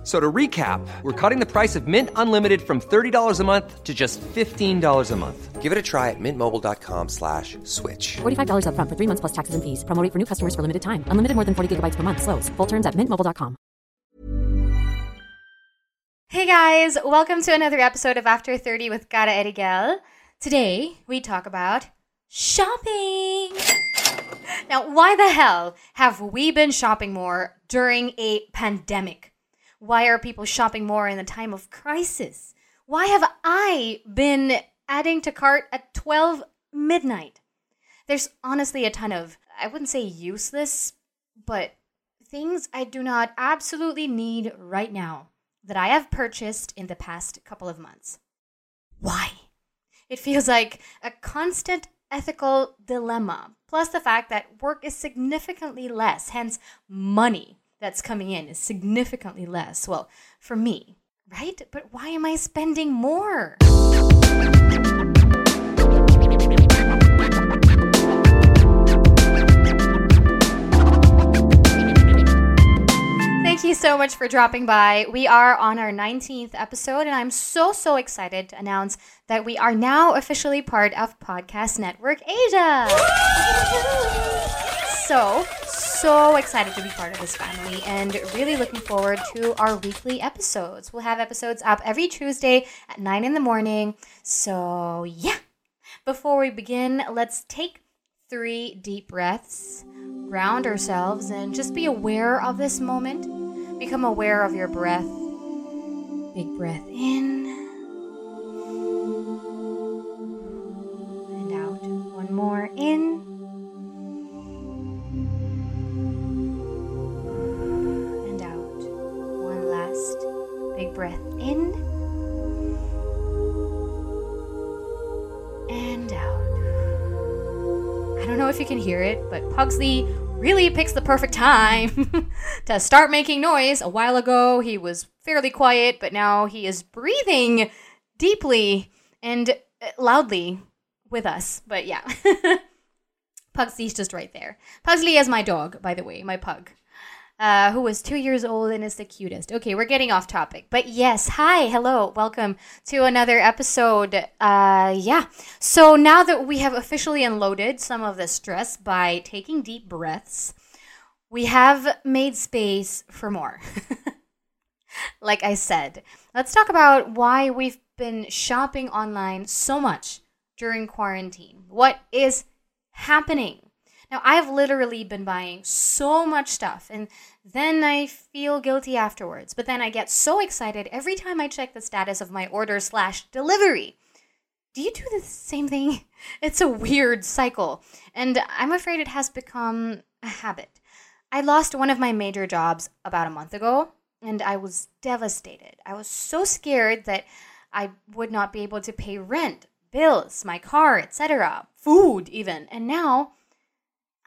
F- So to recap, we're cutting the price of Mint Unlimited from $30 a month to just $15 a month. Give it a try at mintmobile.com slash switch. $45 upfront for three months plus taxes and fees. Promo rate for new customers for limited time. Unlimited more than 40 gigabytes per month. Slows. Full terms at mintmobile.com. Hey guys, welcome to another episode of After 30 with Cara Erigel. Today, we talk about shopping. Now, why the hell have we been shopping more during a pandemic? Why are people shopping more in the time of crisis? Why have I been adding to cart at 12 midnight? There's honestly a ton of, I wouldn't say useless, but things I do not absolutely need right now that I have purchased in the past couple of months. Why? It feels like a constant ethical dilemma, plus the fact that work is significantly less, hence, money that's coming in is significantly less. Well, for me, right? But why am I spending more? Thank you so much for dropping by. We are on our 19th episode, and I'm so, so excited to announce that we are now officially part of Podcast Network Asia. So, so excited to be part of this family and really looking forward to our weekly episodes. We'll have episodes up every Tuesday at 9 in the morning. So, yeah. Before we begin, let's take three deep breaths, ground ourselves, and just be aware of this moment. Become aware of your breath. Big breath in and out. One more in know if you can hear it, but Pugsley really picks the perfect time to start making noise. A while ago, he was fairly quiet, but now he is breathing deeply and uh, loudly with us. But yeah, Pugsley's just right there. Pugsley is my dog, by the way, my pug. Uh, was two years old and is the cutest. Okay, we're getting off topic. But yes, hi, hello, welcome to another episode. Uh, yeah. So now that we have officially unloaded some of the stress by taking deep breaths, we have made space for more. like I said, let's talk about why we've been shopping online so much during quarantine. What is happening? Now, I've literally been buying so much stuff, and then I feel guilty afterwards. But then I get so excited every time I check the status of my order slash delivery. Do you do the same thing? It's a weird cycle, and I'm afraid it has become a habit. I lost one of my major jobs about a month ago, and I was devastated. I was so scared that I would not be able to pay rent, bills, my car, etc., food, even. And now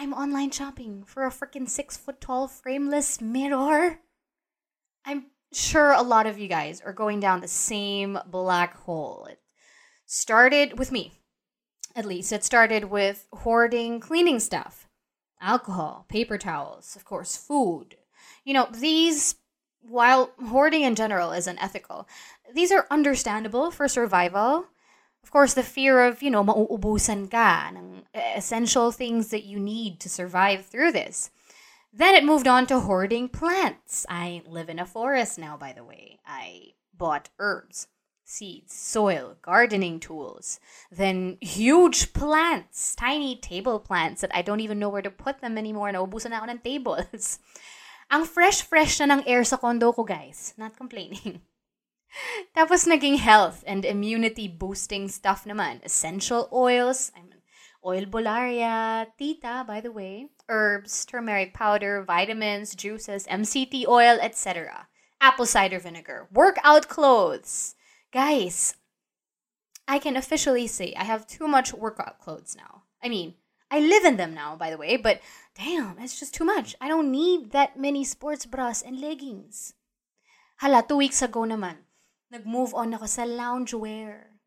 I'm online shopping for a freaking six foot tall frameless mirror. I'm sure a lot of you guys are going down the same black hole. It started with me, at least. It started with hoarding cleaning stuff, alcohol, paper towels, of course, food. You know, these, while hoarding in general is unethical, these are understandable for survival. Of course, the fear of, you know, mauubusan ka ng essential things that you need to survive through this. Then it moved on to hoarding plants. I live in a forest now, by the way. I bought herbs, seeds, soil, gardening tools, then huge plants, tiny table plants that I don't even know where to put them anymore. Naubusan na ako ng tables. Ang fresh-fresh na ng air sa condo ko, guys. Not complaining. Tapos naging health and immunity boosting stuff naman. Essential oils, I mean, oil bolaria, tita, by the way, herbs, turmeric powder, vitamins, juices, MCT oil, etc. Apple cider vinegar, workout clothes. Guys, I can officially say I have too much workout clothes now. I mean, I live in them now, by the way, but damn, it's just too much. I don't need that many sports bras and leggings. Hala, two weeks ago naman, nag-move on ako sa loungewear.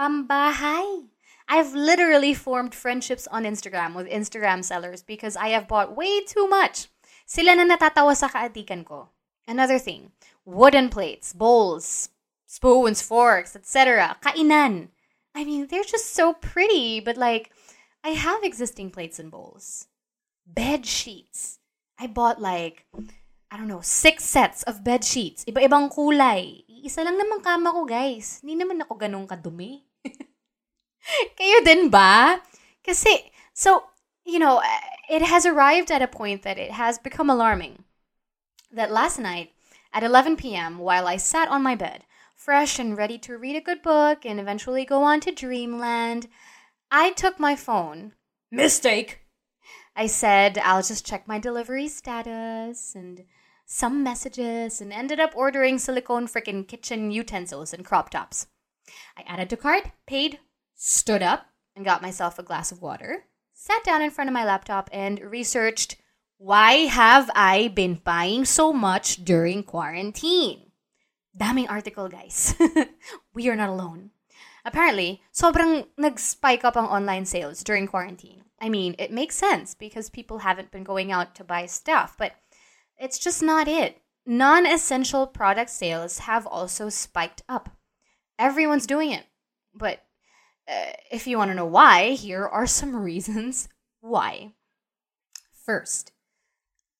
Pambahay. I've literally formed friendships on Instagram with Instagram sellers because I have bought way too much. Sila na natatawa sa kaatikan ko. Another thing, wooden plates, bowls, spoons, forks, etc. Kainan. I mean, they're just so pretty, but like, I have existing plates and bowls. Bed sheets. I bought like, I don't know, six sets of bed sheets. Iba-ibang kulay. Isa lang naman kama ko, guys. Hindi naman ako ganun kadumi. Kayo din ba? Kasi, so, you know, eh, it has arrived at a point that it has become alarming. That last night, at 11 p.m., while I sat on my bed, fresh and ready to read a good book and eventually go on to dreamland, I took my phone. Mistake! I said, I'll just check my delivery status and some messages and ended up ordering silicone frickin' kitchen utensils and crop tops. I added to cart, paid, stood up, and got myself a glass of water, sat down in front of my laptop, and researched why have I been buying so much during quarantine? Daming article, guys. we are not alone. Apparently, sobrang nag-spike up ang online sales during quarantine. I mean, it makes sense because people haven't been going out to buy stuff, but it's just not it. Non essential product sales have also spiked up. Everyone's doing it. But uh, if you want to know why, here are some reasons why. First,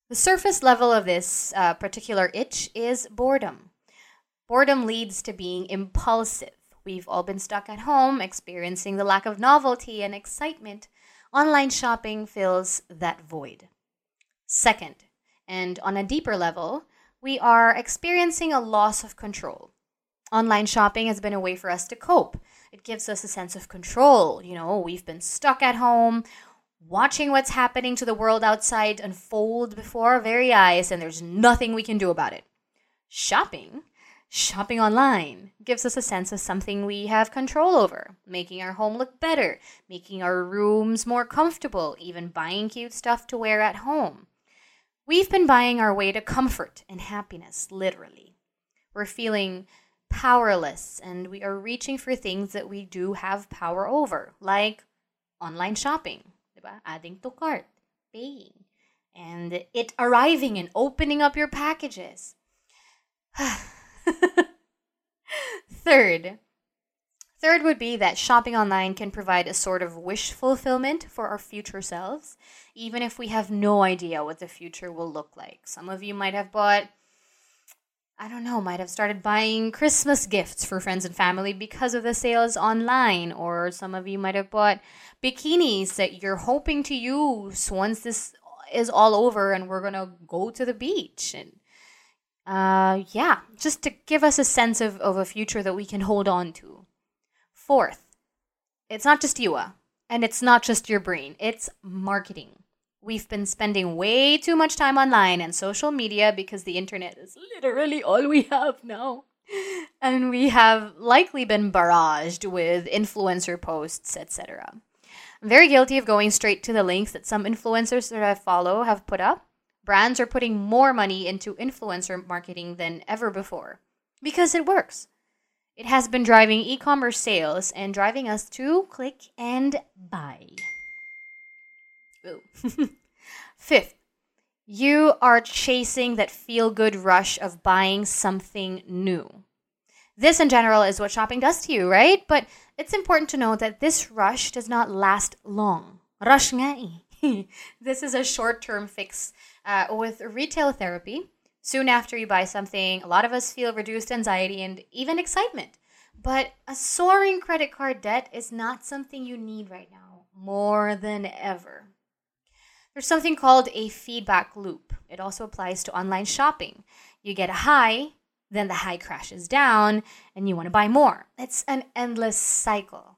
the surface level of this uh, particular itch is boredom. Boredom leads to being impulsive. We've all been stuck at home, experiencing the lack of novelty and excitement. Online shopping fills that void. Second, and on a deeper level, we are experiencing a loss of control. Online shopping has been a way for us to cope. It gives us a sense of control. You know, we've been stuck at home, watching what's happening to the world outside unfold before our very eyes, and there's nothing we can do about it. Shopping, shopping online, gives us a sense of something we have control over, making our home look better, making our rooms more comfortable, even buying cute stuff to wear at home. We've been buying our way to comfort and happiness, literally. We're feeling powerless and we are reaching for things that we do have power over, like online shopping, adding to cart, paying, and it arriving and opening up your packages. Third, Third would be that shopping online can provide a sort of wish fulfillment for our future selves, even if we have no idea what the future will look like. Some of you might have bought I don't know, might have started buying Christmas gifts for friends and family because of the sales online, or some of you might have bought bikinis that you're hoping to use once this is all over and we're gonna go to the beach. And uh, yeah, just to give us a sense of, of a future that we can hold on to. Fourth, it's not just you, uh, and it's not just your brain, it's marketing. We've been spending way too much time online and social media because the internet is literally all we have now. And we have likely been barraged with influencer posts, etc. I'm very guilty of going straight to the links that some influencers that I follow have put up. Brands are putting more money into influencer marketing than ever before because it works. It has been driving e commerce sales and driving us to click and buy. Ooh. Fifth, you are chasing that feel good rush of buying something new. This, in general, is what shopping does to you, right? But it's important to know that this rush does not last long. Rush this is a short term fix uh, with retail therapy. Soon after you buy something, a lot of us feel reduced anxiety and even excitement. But a soaring credit card debt is not something you need right now, more than ever. There's something called a feedback loop. It also applies to online shopping. You get a high, then the high crashes down, and you want to buy more. It's an endless cycle.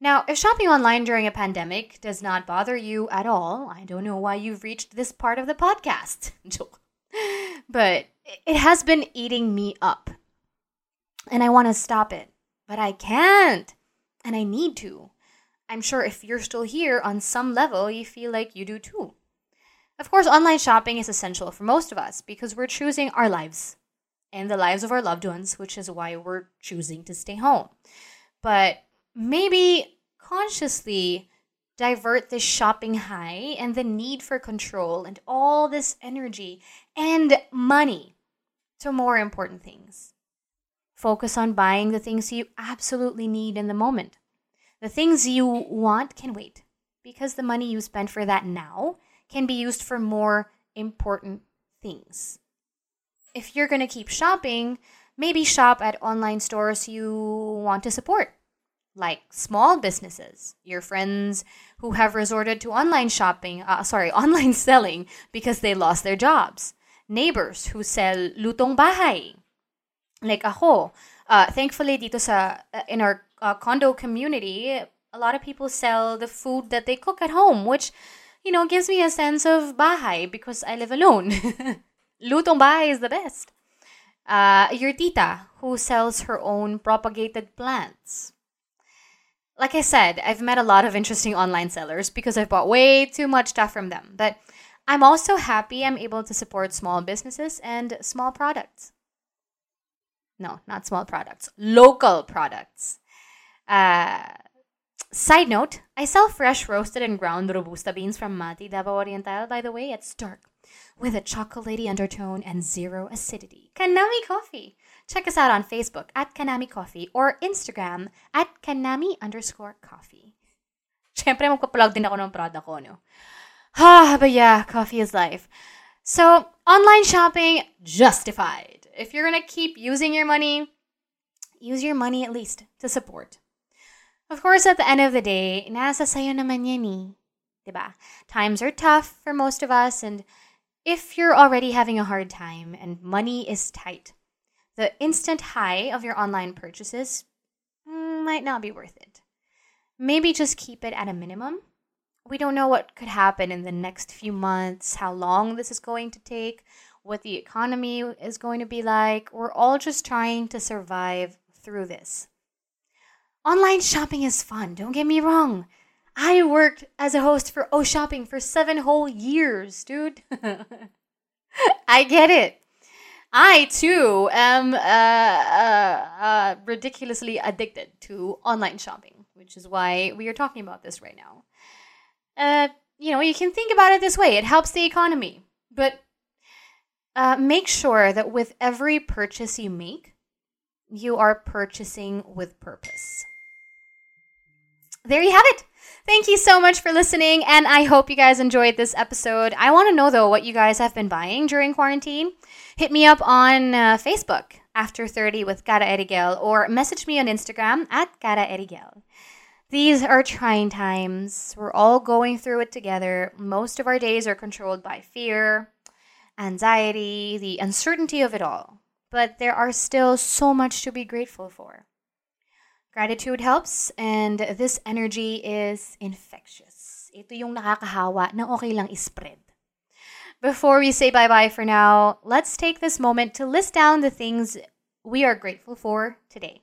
Now, if shopping online during a pandemic does not bother you at all, I don't know why you've reached this part of the podcast. but it has been eating me up. And I want to stop it, but I can't. And I need to. I'm sure if you're still here on some level, you feel like you do too. Of course, online shopping is essential for most of us because we're choosing our lives and the lives of our loved ones, which is why we're choosing to stay home. But maybe consciously divert this shopping high and the need for control and all this energy and money to more important things. Focus on buying the things you absolutely need in the moment. The things you want can wait because the money you spend for that now can be used for more important things. If you're going to keep shopping, maybe shop at online stores you want to support, like small businesses, your friends who have resorted to online shopping, uh, sorry, online selling because they lost their jobs, neighbors who sell lutong bahay. Like ako, uh, thankfully dito sa uh, in our uh, condo community, a lot of people sell the food that they cook at home, which you know, gives me a sense of bahay because I live alone. Lutong bahay is the best. Uh, your tita, who sells her own propagated plants. Like I said, I've met a lot of interesting online sellers because I've bought way too much stuff from them. But I'm also happy I'm able to support small businesses and small products. No, not small products, local products. Uh, Side note, I sell fresh roasted and ground robusta beans from Mati Davao Oriental, by the way, at Stark, with a chocolatey undertone and zero acidity. Kanami Coffee. Check us out on Facebook at Kanami Coffee or Instagram at Kanami underscore coffee. Siyempre, magpa-plug din ako ng product ko, no? Ah, but yeah, coffee is life. So, online shopping, justified. If you're gonna keep using your money, use your money at least to support of course, at the end of the day, nasa sayo naman yan eh. Diba? Times are tough for most of us, and if you're already having a hard time and money is tight, the instant high of your online purchases might not be worth it. Maybe just keep it at a minimum. We don't know what could happen in the next few months, how long this is going to take, what the economy is going to be like. We're all just trying to survive through this. Online shopping is fun, don't get me wrong. I worked as a host for O Shopping for seven whole years, dude. I get it. I too am uh, uh, uh, ridiculously addicted to online shopping, which is why we are talking about this right now. Uh, you know, you can think about it this way it helps the economy, but uh, make sure that with every purchase you make, you are purchasing with purpose there you have it. Thank you so much for listening, and I hope you guys enjoyed this episode. I want to know, though, what you guys have been buying during quarantine. Hit me up on uh, Facebook, After 30 with Cara Erigel, or message me on Instagram at Cara Erigel. These are trying times. We're all going through it together. Most of our days are controlled by fear, anxiety, the uncertainty of it all. But there are still so much to be grateful for. Gratitude helps and this energy is infectious. Ito yung nakakahawa na okay lang ispread. Before we say bye-bye for now, let's take this moment to list down the things we are grateful for today.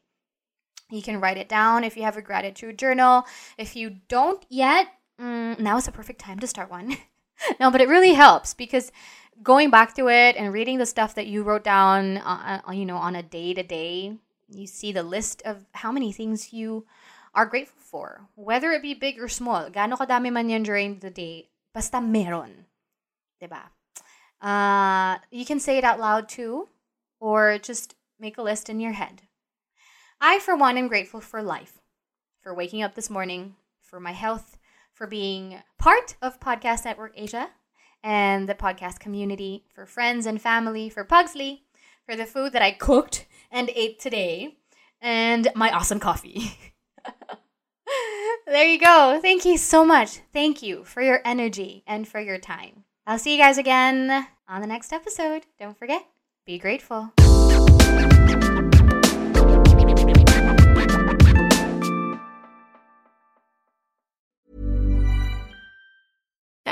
You can write it down if you have a gratitude journal. If you don't yet, mm, now is the perfect time to start one. no, but it really helps because going back to it and reading the stuff that you wrote down, uh, uh you know, on a day to day you see the list of how many things you are grateful for, whether it be big or small. Gaano kadami man yan during the day, basta meron. Diba? Uh, you can say it out loud too, or just make a list in your head. I, for one, am grateful for life, for waking up this morning, for my health, for being part of Podcast Network Asia and the podcast community, for friends and family, for Pugsley, for the food that I cooked and ate today, and my awesome coffee. there you go. Thank you so much. Thank you for your energy and for your time. I'll see you guys again on the next episode. Don't forget, be grateful.